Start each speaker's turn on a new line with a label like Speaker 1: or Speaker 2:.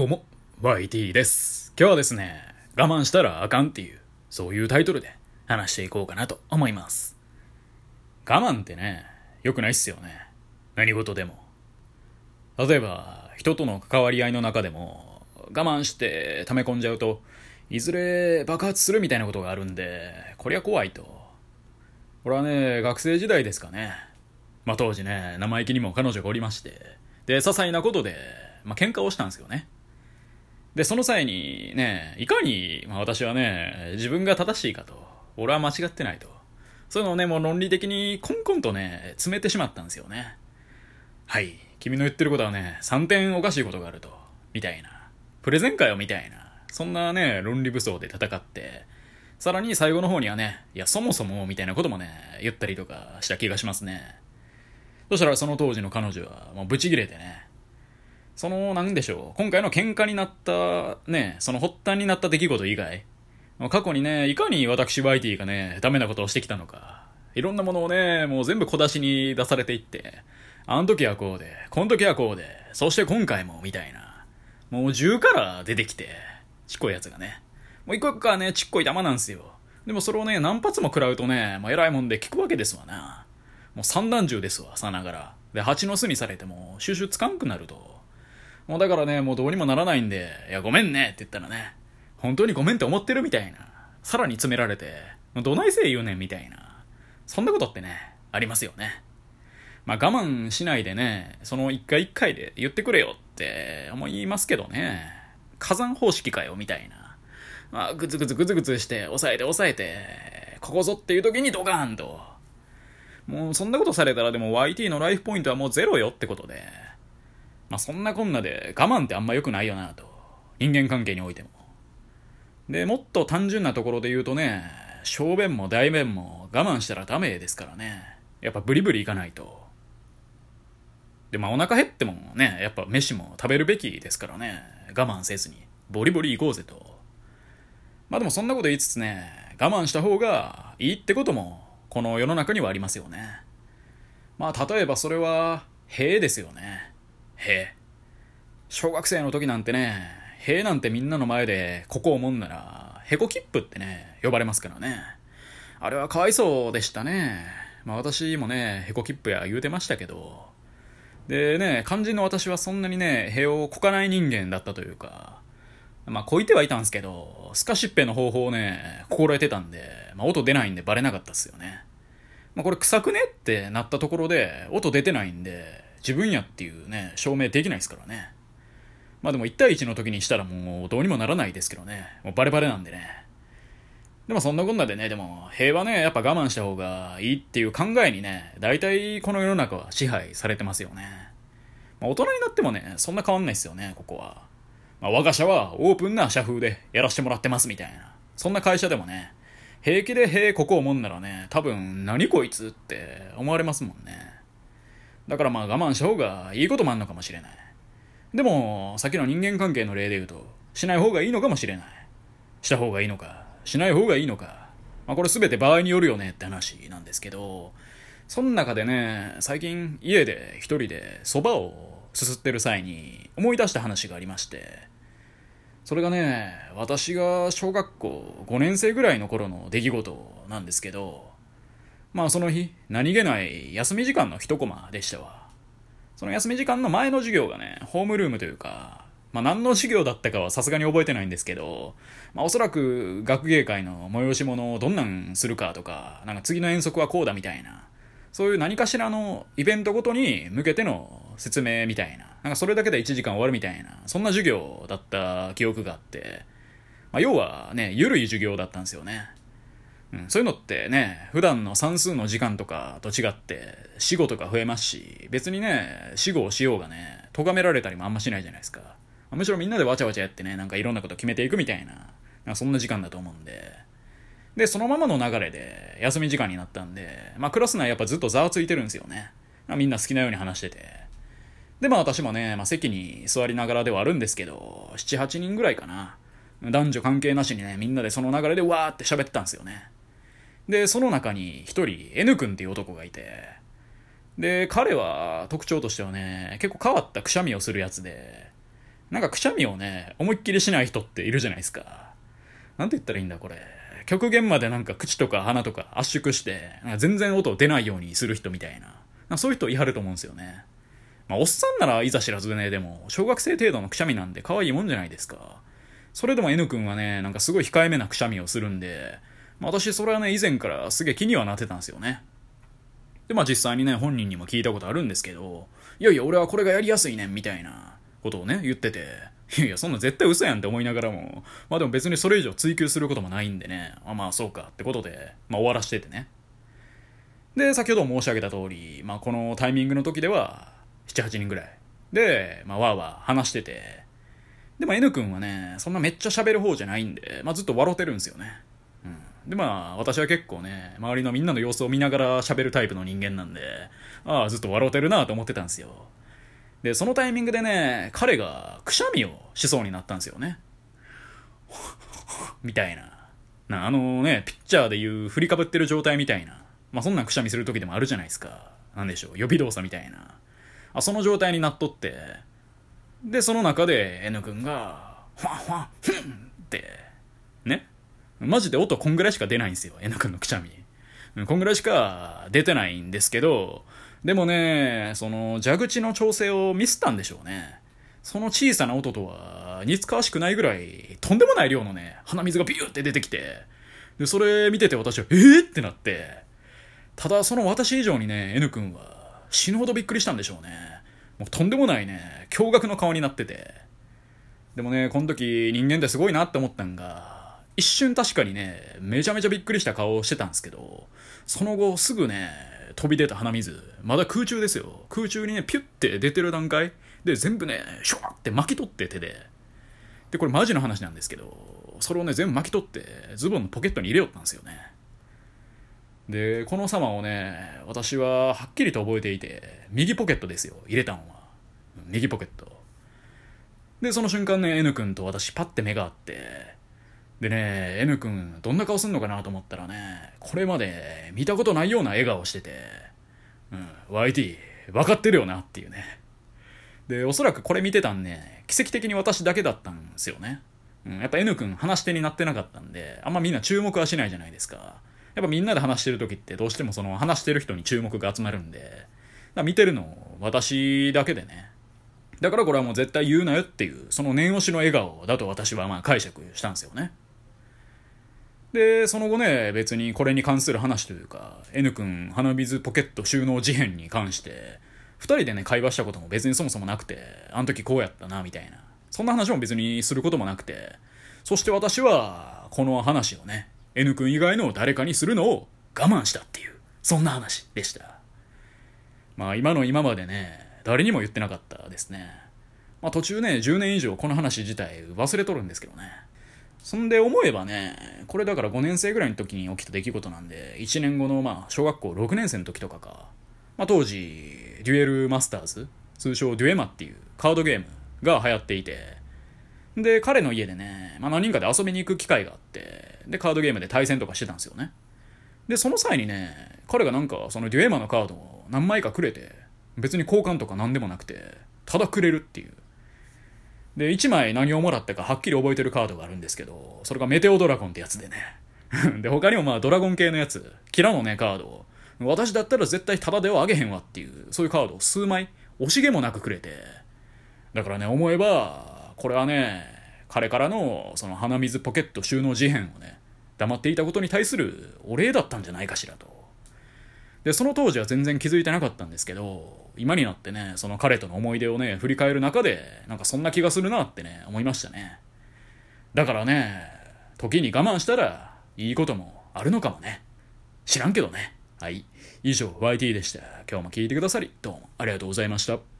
Speaker 1: どうも、YT です。今日はですね、我慢したらあかんっていう、そういうタイトルで話していこうかなと思います。我慢ってね、良くないっすよね。何事でも。例えば、人との関わり合いの中でも、我慢して溜め込んじゃうと、いずれ爆発するみたいなことがあるんで、こりゃ怖いと。俺はね、学生時代ですかね。まあ当時ね、生意気にも彼女がおりまして、で、些細なことで、まあ喧嘩をしたんですよね。で、その際にね、いかに、まあ、私はね、自分が正しいかと、俺は間違ってないと。そういうのをね、もう論理的にコンコンとね、詰めてしまったんですよね。はい、君の言ってることはね、3点おかしいことがあると、みたいな。プレゼン会をみたいな。そんなね、論理武装で戦って、さらに最後の方にはね、いや、そもそも、みたいなこともね、言ったりとかした気がしますね。そしたらその当時の彼女は、もうブチギレてね、その、なんでしょう、今回の喧嘩になった、ね、その発端になった出来事以外、過去にね、いかに私 YT がね、ダメなことをしてきたのか、いろんなものをね、もう全部小出しに出されていって、あの時はこうで、この時はこうで、そして今回も、みたいな。もう10から出てきて、ちっこいやつがね。もう一個一個はね、ちっこい玉なんですよ。でもそれをね、何発も食らうとね、まあ、偉いもんで聞くわけですわな。もう散弾銃ですわ、さながら。で、蜂の巣にされても、収集つかんくなると。もうだからね、もうどうにもならないんで、いや、ごめんねって言ったらね、本当にごめんって思ってるみたいな。さらに詰められて、もうどないせい言うねんみたいな。そんなことってね、ありますよね。まあ我慢しないでね、その一回一回で言ってくれよって思いますけどね。火山方式かよみたいな。まあ、ぐつぐつぐつぐつして、抑えて抑えて、ここぞっていう時にドカーンと。もうそんなことされたらでも YT のライフポイントはもうゼロよってことで。まあそんなこんなで我慢ってあんま良くないよなと。人間関係においても。で、もっと単純なところで言うとね、小便も大便も我慢したらダメですからね。やっぱブリブリいかないと。で、まあお腹減ってもね、やっぱ飯も食べるべきですからね。我慢せずに。ボリボリ行こうぜと。まあでもそんなこと言いつつね、我慢した方がいいってことも、この世の中にはありますよね。まあ例えばそれは、兵ですよね。兵。小学生の時なんてね、兵なんてみんなの前でここをもんなら、へこ切符ってね、呼ばれますからね。あれはかわいそうでしたね。まあ私もね、へこ切符や言うてましたけど。でね、肝心の私はそんなにね、塀をこかない人間だったというか、まあこいてはいたんですけど、スカシッペの方法をね、心得てたんで、まあ音出ないんでバレなかったっすよね。まあこれ臭くねってなったところで、音出てないんで、自分やっていうね、証明できないですからね。まあでも1対1の時にしたらもうどうにもならないですけどね。もうバレバレなんでね。でもそんなこんなでね、でも平和ね、やっぱ我慢した方がいいっていう考えにね、大体この世の中は支配されてますよね。まあ大人になってもね、そんな変わんないですよね、ここは。まあ我が社はオープンな社風でやらせてもらってますみたいな。そんな会社でもね、平気で平ここをもんならね、多分何こいつって思われますもんね。だからまあ我慢した方がいいこともあんのかもしれない。でも、さっきの人間関係の例で言うと、しない方がいいのかもしれない。した方がいいのか、しない方がいいのか。まあこれ全て場合によるよねって話なんですけど、その中でね、最近家で一人で蕎麦をすすってる際に思い出した話がありまして、それがね、私が小学校5年生ぐらいの頃の出来事なんですけど、まあその日、何気ない休み時間の一コマでしたわ。その休み時間の前の授業がね、ホームルームというか、まあ何の授業だったかはさすがに覚えてないんですけど、まあおそらく学芸会の催し物をどんなんするかとか、なんか次の遠足はこうだみたいな、そういう何かしらのイベントごとに向けての説明みたいな、なんかそれだけで1時間終わるみたいな、そんな授業だった記憶があって、まあ要はね、ゆるい授業だったんですよね。うん、そういうのってね、普段の算数の時間とかと違って、死後とか増えますし、別にね、死後をしようがね、咎められたりもあんましないじゃないですか。むしろみんなでわちゃわちゃやってね、なんかいろんなこと決めていくみたいな、なんそんな時間だと思うんで。で、そのままの流れで、休み時間になったんで、まあクラス内やっぱずっとざわついてるんですよね。まあみんな好きなように話してて。で、まあ私もね、まあ席に座りながらではあるんですけど、7、8人ぐらいかな。男女関係なしにね、みんなでその流れでわーって喋ってたんですよね。で、その中に一人 N 君っていう男がいて、で、彼は特徴としてはね、結構変わったくしゃみをするやつで、なんかくしゃみをね、思いっきりしない人っているじゃないですか。なんて言ったらいいんだ、これ。極限までなんか口とか鼻とか圧縮して、全然音出ないようにする人みたいな。そういう人いはると思うんですよね。まあ、おっさんならいざ知らずね、でも、小学生程度のくしゃみなんで可愛いもんじゃないですか。それでも N 君はね、なんかすごい控えめなくしゃみをするんで、私それはね、以前からすげえ気にはなってたんですよね。で、まあ実際にね、本人にも聞いたことあるんですけど、いやいや、俺はこれがやりやすいねん、みたいなことをね、言ってて、いやいや、そんな絶対嘘やんって思いながらも、まあでも別にそれ以上追求することもないんでね、あまあそうかってことで、まあ終わらしててね。で、先ほど申し上げた通り、まあこのタイミングの時では、7、8人ぐらい。で、まあわーわー話してて、でも N 君はね、そんなめっちゃ喋る方じゃないんで、まあずっと笑ってるんですよね。でまあ、私は結構ね、周りのみんなの様子を見ながら喋るタイプの人間なんで、ああ、ずっと笑ってるなと思ってたんですよ。で、そのタイミングでね、彼がくしゃみをしそうになったんですよね。みたいな。な、あのね、ピッチャーでいう振りかぶってる状態みたいな。まあ、そんなんくしゃみする時でもあるじゃないですか。なんでしょう、予備動作みたいな。あ、その状態になっとって、で、その中で N 君が、ファンファン、フンって、マジで音こんぐらいしか出ないんですよ、N 君のくしゃみ。こんぐらいしか出てないんですけど、でもね、その蛇口の調整をミスったんでしょうね。その小さな音とは似つかわしくないぐらい、とんでもない量のね、鼻水がビューって出てきて、で、それ見てて私は、えー、ってなって、ただその私以上にね、N 君は死ぬほどびっくりしたんでしょうね。もうとんでもないね、驚愕の顔になってて。でもね、この時人間ってすごいなって思ったんが、一瞬確かにね、めちゃめちゃびっくりした顔をしてたんですけど、その後すぐね、飛び出た鼻水、まだ空中ですよ。空中にね、ピュッて出てる段階で、全部ね、シュワって巻き取って手で。で、これマジの話なんですけど、それをね、全部巻き取って、ズボンのポケットに入れよったんですよね。で、この様をね、私ははっきりと覚えていて、右ポケットですよ、入れたんは。右ポケット。で、その瞬間ね、N 君と私パッて目が合って、でね、N 君、どんな顔すんのかなと思ったらね、これまで見たことないような笑顔してて、うん、YT、分かってるよなっていうね。で、おそらくこれ見てたんね、奇跡的に私だけだったんですよね。うん、やっぱ N 君話し手になってなかったんで、あんまみんな注目はしないじゃないですか。やっぱみんなで話してる時ってどうしてもその話してる人に注目が集まるんで、見てるの私だけでね。だからこれはもう絶対言うなよっていう、その念押しの笑顔だと私はまあ解釈したんですよね。で、その後ね、別にこれに関する話というか、N 君鼻水ポケット収納事変に関して、二人でね、会話したことも別にそもそもなくて、あの時こうやったな、みたいな。そんな話も別にすることもなくて、そして私は、この話をね、N 君以外の誰かにするのを我慢したっていう、そんな話でした。まあ今の今までね、誰にも言ってなかったですね。まあ途中ね、10年以上この話自体忘れとるんですけどね。そんで思えばね、これだから5年生ぐらいの時に起きた出来事なんで、1年後のまあ小学校6年生の時とかか、まあ当時、デュエルマスターズ、通称デュエマっていうカードゲームが流行っていて、で、彼の家でね、まあ何人かで遊びに行く機会があって、で、カードゲームで対戦とかしてたんですよね。で、その際にね、彼がなんかそのデュエマのカードを何枚かくれて、別に交換とか何でもなくて、ただくれるっていう。で、1枚何をもらったかはっきり覚えてるカードがあるんですけど、それがメテオドラゴンってやつでね。で、他にもまあドラゴン系のやつ、キラのね、カード、私だったら絶対タダではあげへんわっていう、そういうカードを数枚、惜しげもなくくれて。だからね、思えば、これはね、彼からのその鼻水ポケット収納事変をね、黙っていたことに対するお礼だったんじゃないかしらと。で、その当時は全然気づいてなかったんですけど、今になってね、その彼との思い出をね、振り返る中で、なんかそんな気がするなってね、思いましたね。だからね、時に我慢したら、いいこともあるのかもね。知らんけどね。はい。以上、YT でした。今日も聞いてくださり、どうもありがとうございました。